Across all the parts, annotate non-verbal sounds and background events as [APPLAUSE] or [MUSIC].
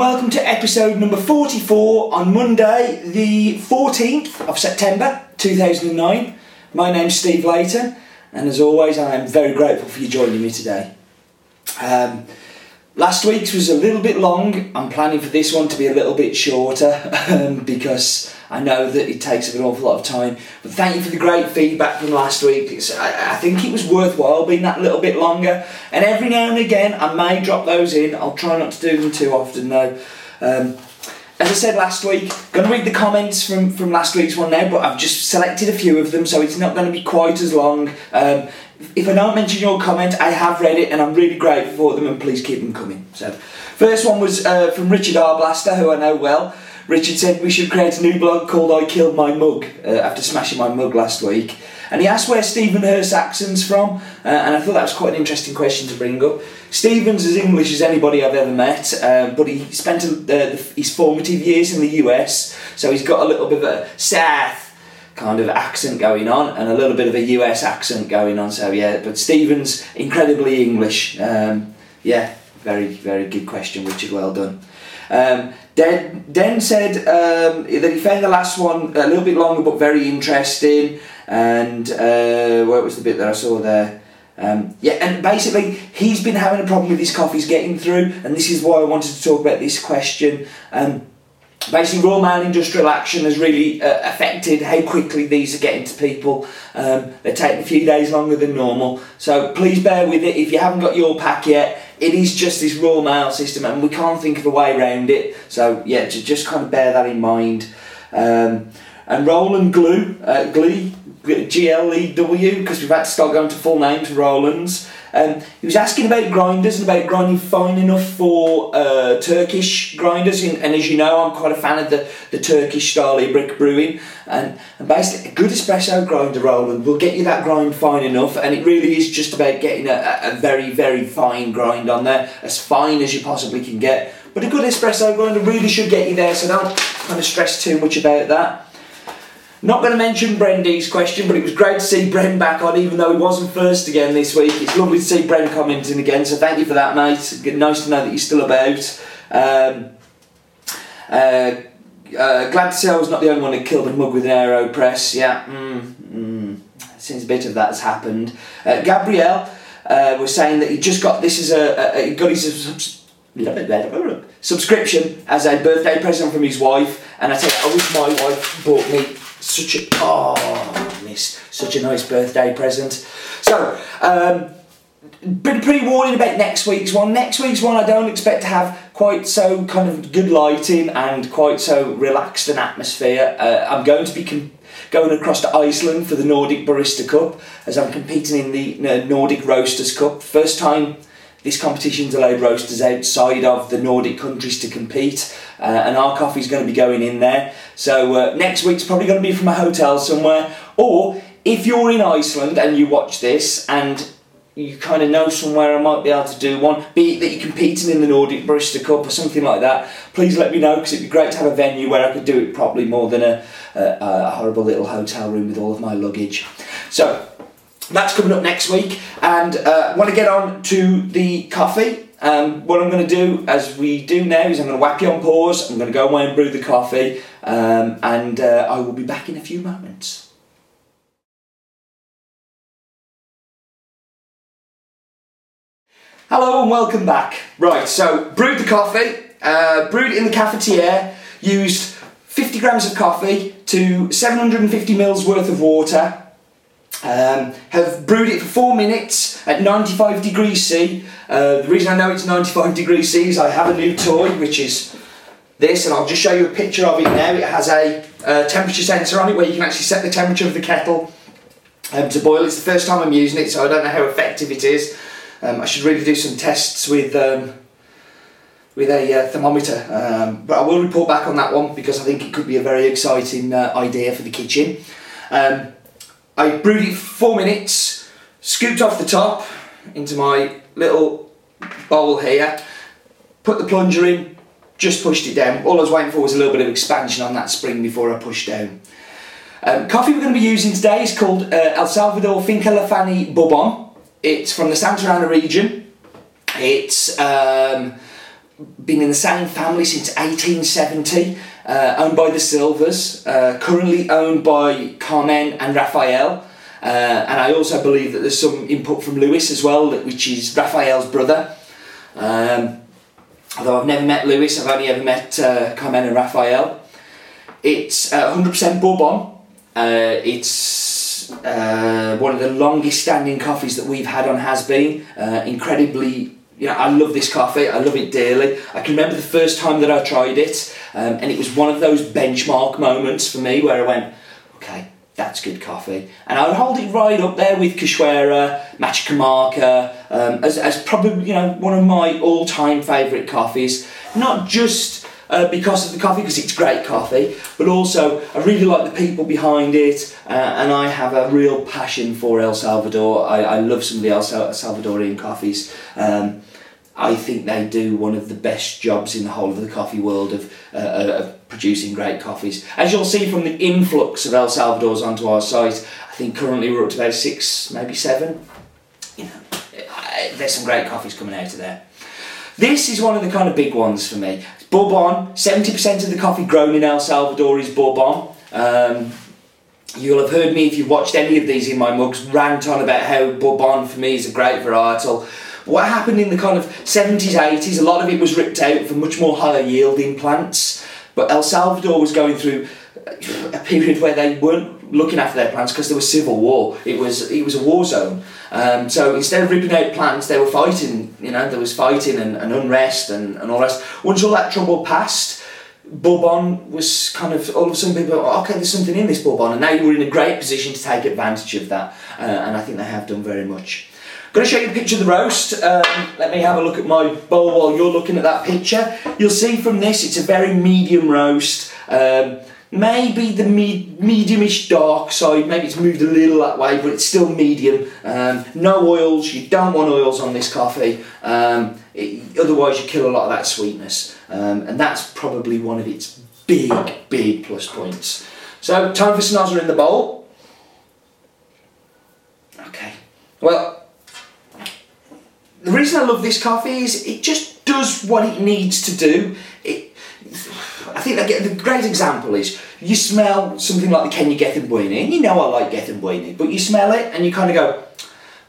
welcome to episode number 44 on Monday, the 14th of September 2009. My name's Steve Leighton, and as always, I am very grateful for you joining me today. Um, last week's was a little bit long. I'm planning for this one to be a little bit shorter [LAUGHS] um, because I know that it takes an awful lot of time. But thank you for the great feedback from last week. I, I think it was worthwhile being that little bit longer. And every now and again, I may drop those in. I'll try not to do them too often though. Um, as I said last week, going to read the comments from, from last week's one now, but I've just selected a few of them, so it's not going to be quite as long. Um, if I don't mention your comment, I have read it and I'm really grateful for them, and please keep them coming. So, first one was uh, from Richard Arblaster, who I know well. Richard said we should create a new blog called I Killed My Mug uh, after smashing my mug last week. And he asked where Stephen Hurst's accent's from, uh, and I thought that was quite an interesting question to bring up. Stephen's as English as anybody I've ever met, uh, but he spent uh, his formative years in the US, so he's got a little bit of a South kind of accent going on and a little bit of a US accent going on. So yeah, but Stephen's incredibly English. Um, yeah, very very good question, Richard. Well done. Um, Den, Den said um, that he found the last one a little bit longer but very interesting. And uh, what was the bit that I saw there? Um, yeah, and basically he's been having a problem with his coffees getting through, and this is why I wanted to talk about this question. Um, basically Royal Mail industrial action has really uh, affected how quickly these are getting to people. Um, they're taking a few days longer than normal. So please bear with it. If you haven't got your pack yet, it is just this Royal Mail system and we can't think of a way around it. So yeah, just kind of bear that in mind. Um, and Roland Glue, uh, Glee, G-L-E-W, because we've had to start going to full names Roland's. Um, he was asking about grinders and about grinding fine enough for uh, Turkish grinders, and, and, as you know, I'm quite a fan of the, the Turkish style ibrik brewing. And, and basically, a good espresso grinder, Roland, will get you that grind fine enough, and it really is just about getting a, a very, very fine grind on there, as fine as you possibly can get. But a good espresso grinder really should get you there, so don't kind of stress too much about that. Not going to mention Brendy's question, but it was great to see Bren back on, even though he wasn't first again this week. It's lovely to see Bren commenting again, so thank you for that, mate. Nice to know that you're still about. Um, uh, uh, glad to see I was not the only one who killed a mug with an AeroPress. Yeah, mm, mm, since a bit of that has happened. Uh, Gabrielle uh, was saying that he just got this as a, a he got his subscription as a birthday present from his wife, and I you, I wish my wife bought me such a oh miss. Such a nice birthday present. So um bit pre-warning about next week's one. Next week's one i don't expect to have quite so kind of good lighting and quite so relaxed an atmosphere. Uh, i'm going to be going across to iceland for the nordic barista cup as i'm competing in the uh, nordic roasters cup. First time this competition's allowed roasters outside of the Nordic countries to compete, uh, and our coffee's going to be going in there. So uh, next week's probably going to be from a hotel somewhere, or if you're in Iceland and you watch this and you kind of know somewhere I might be able to do one, be it that you're competing in the Nordic Barista Cup or something like that, please let me know because it'd be great to have a venue where I could do it properly more than a, a, a horrible little hotel room with all of my luggage. So that's coming up next week. And uh, want to get on to the coffee. Um, what I'm going to do, as we do now, is I'm going to whack you on pause. I'm going to go away and brew the coffee, um, and uh, I will be back in a few moments. Hello and welcome back. Right, so brewed the coffee, uh, brewed it in the cafetiere, used 50 grams of coffee to 750 mils worth of water, um, have brewed it for four minutes at 95 degrees C. Uh, the reason I know it's 95 degrees C is I have a new toy, which is this, and I'll just show you a picture of it now. It has a uh, temperature sensor on it where you can actually set the temperature of the kettle um, to boil. It's the first time I'm using it, so I don't know how effective it is. Um, I should really do some tests with um, with a uh, thermometer, um, but I will report back on that one because I think it could be a very exciting uh, idea for the kitchen. Um, I brewed it four minutes, scooped off the top into my little bowl here, put the plunger in, just pushed it down. All I was waiting for was a little bit of expansion on that spring before I pushed down. Um, coffee we're going to be using today is called uh, El Salvador Finca La Fany Bourbon. It's from the Santa Ana region. It's um, been in the same family since 1870, uh, owned by the Silvers, uh, currently owned by Carmen and Raphael. Uh, and I also believe that there's some input from Lewis as well, which is Raphael's brother. Um, although I've never met Lewis, I've only ever met uh, Carmen and Raphael. It's 100% uh, Bourbon. Uh, it's uh, one of the longest standing coffees that we've had on Has Bean. Uh, incredibly, you know, I love this coffee, I love it dearly. I can remember the first time that I tried it, um, and it was one of those benchmark moments for me where I went, that's good coffee. And I would hold it right up there with Cachoeira, Machacamarca, um, as, as probably, you know, one of my all-time favourite coffees. Not just uh, because of the coffee, because it's great coffee, but also I really like the people behind it, uh, and I have a real passion for El Salvador. I, I love some of the El Salvadorian coffees. Um, I think they do one of the best jobs in the whole of the coffee world of, uh, uh of producing great coffees. As you'll see from the influx of El Salvador's onto our site, I think currently we're up to about six, maybe seven. You know, there's some great coffees coming out of there. This is one of the kind of big ones for me. It's Bourbon, 70% of the coffee grown in El Salvador is Bourbon. Um, You'll have heard me, if you've watched any of these in my mugs, rant on about how Bourbon for me is a great varietal. What happened in the kind of 70s, 80s, a lot of it was ripped out for much more higher yielding plants. But El Salvador was going through a period where they weren't looking after their plants because there was civil war. It was it was a war zone. Um, so instead of ripping out plants, they were fighting. You know, there was fighting and, and unrest and, and all rest. Once all that trouble passed, Bourbon was kind of all of a sudden people oh, okay there's something in this Bourbon and now you were in a great position to take advantage of that uh, and I think they have done very much. Going to show you a picture of the roast. Um, let me have a look at my bowl while you're looking at that picture. You'll see from this it's a very medium roast. Um, maybe the me mediumish dark side, maybe it's moved a little that way, but it's still medium. Um, no oils, you don't want oils on this coffee, um, it, otherwise you kill a lot of that sweetness. Um, and that's probably one of its big, big plus points. So, time for snozzer in the bowl. Okay, well, the reason I love this coffee is it just does what it needs to do. It, I think the great example is you smell something like the Kenya Gethin and you know I like Gethin but you smell it and you kind of go,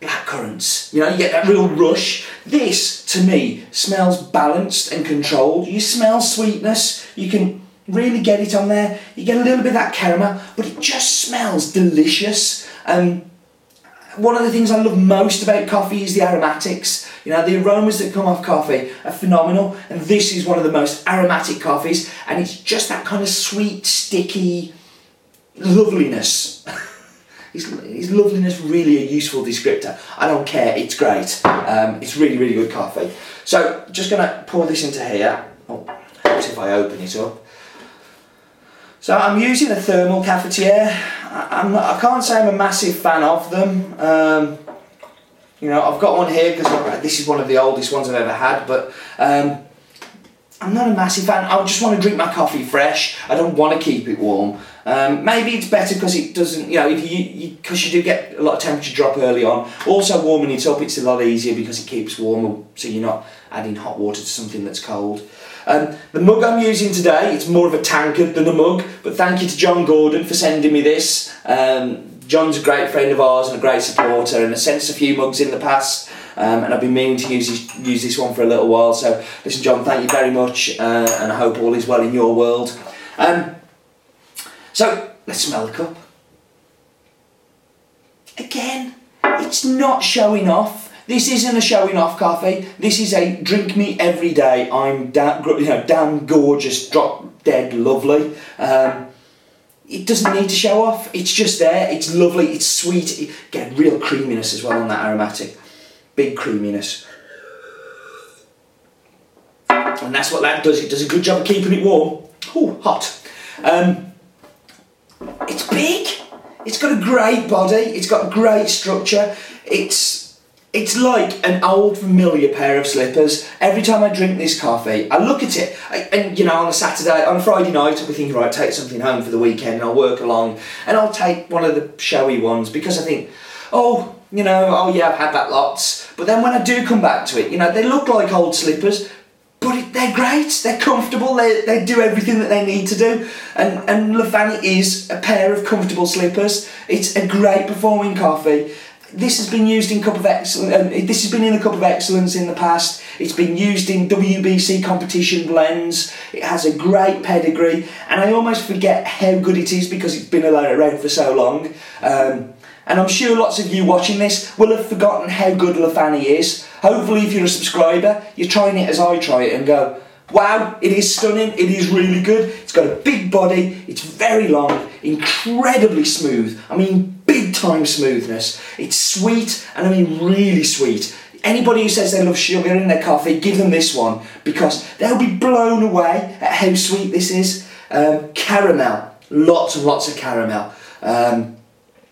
black currants. You know, you get that real rush. This, to me, smells balanced and controlled. You smell sweetness. You can really get it on there. You get a little bit of that caramel, but it just smells delicious. Um, one of the things I love most about coffee is the aromatics. You know, the aromas that come off coffee are phenomenal, and this is one of the most aromatic coffees, and it's just that kind of sweet, sticky loveliness. [LAUGHS] is, is loveliness really a useful descriptor? I don't care, it's great. Um, it's really, really good coffee. So, just to pour this into here. Oh, if I open it up. So I'm using a thermal cafetiere. I'm not, I can't say I'm a massive fan of them. Um, you know, I've got one here because this is one of the oldest ones I've ever had, but um, I'm not a massive fan. I just want to drink my coffee fresh. I don't want to keep it warm. Um, maybe it's better because it doesn't, you know, you because you, you, do get a lot of temperature drop early on. Also, warming it up, it's a lot easier because it keeps warm, so you're not adding hot water to something that's cold. Um, the mug I'm using today, it's more of a tankard than a mug, but thank you to John Gordon for sending me this. Um, John's a great friend of ours and a great supporter, and has sent us a few mugs in the past. Um, and I've been meaning to use this, use this one for a little while. So, listen, John, thank you very much, uh, and I hope all is well in your world. Um, so, let's smell the cup. Again, it's not showing off. This isn't a showing off coffee. This is a drink me every day. I'm damn, you know, damn gorgeous, drop dead lovely. Um, it doesn't need to show off. It's just there. It's lovely. It's sweet. It, get real creaminess as well on that aromatic. Big creaminess. And that's what that does. It does a good job of keeping it warm. Ooh, hot. Um, it's big. It's got a great body. It's got great structure. It's it's like an old familiar pair of slippers. Every time I drink this coffee, I look at it, I, and you know, on a Saturday, on a Friday night, I'll be thinking, right, take something home for the weekend, and I'll work along, and I'll take one of the showy ones because I think, oh, you know, oh yeah, I've had that lots. But then when I do come back to it, you know, they look like old slippers, but it, they're great. They're comfortable. They, they do everything that they need to do. And and Lafani is a pair of comfortable slippers. It's a great performing coffee. This has been used in Cup of Excellence. Um, this has been in the Cup of Excellence in the past. It's been used in WBC competition blends. It has a great pedigree, and I almost forget how good it is because it's been around for so long. Um, and I'm sure lots of you watching this will have forgotten how good Lafani is. Hopefully, if you're a subscriber, you're trying it as I try it and go, wow, it is stunning, it is really good. It's got a big body, it's very long, incredibly smooth. I mean, time smoothness. It's sweet, and I mean really sweet. Anybody who says they love sugar in their coffee, give them this one because they'll be blown away at how sweet this is. Um, caramel, lots and lots of caramel. Um,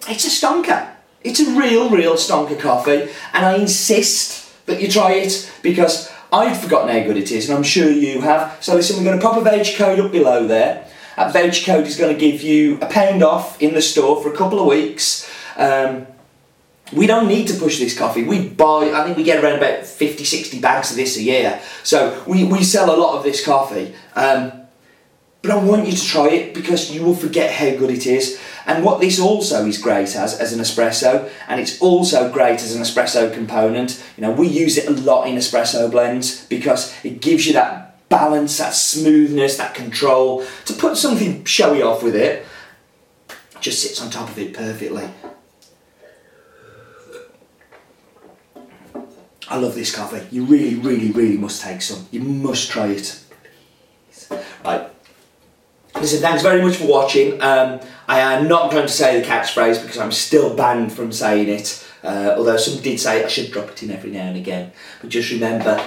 it's a stonker. It's a real, real stonker coffee, and I insist that you try it because I've forgotten how good it is, and I'm sure you have. So listen, we're going to pop a voucher code up below there. That voucher code is going to give you a pound off in the store for a couple of weeks. Um, we don't need to push this coffee. We buy, I think we get around about 50, 60 bags of this a year. So we, we sell a lot of this coffee. Um, but I want you to try it because you will forget how good it is. And what this also is great as, as an espresso, and it's also great as an espresso component. You know, we use it a lot in espresso blends because it gives you that balance, that smoothness, that control. To put something showy off with it, just sits on top of it perfectly. I love this coffee. You really, really, really must take some. You must try it. Right. Listen, thanks very much for watching. Um, I am not going to say the catchphrase because I'm still banned from saying it. Uh, although some did say I should drop it in every now and again. But just remember,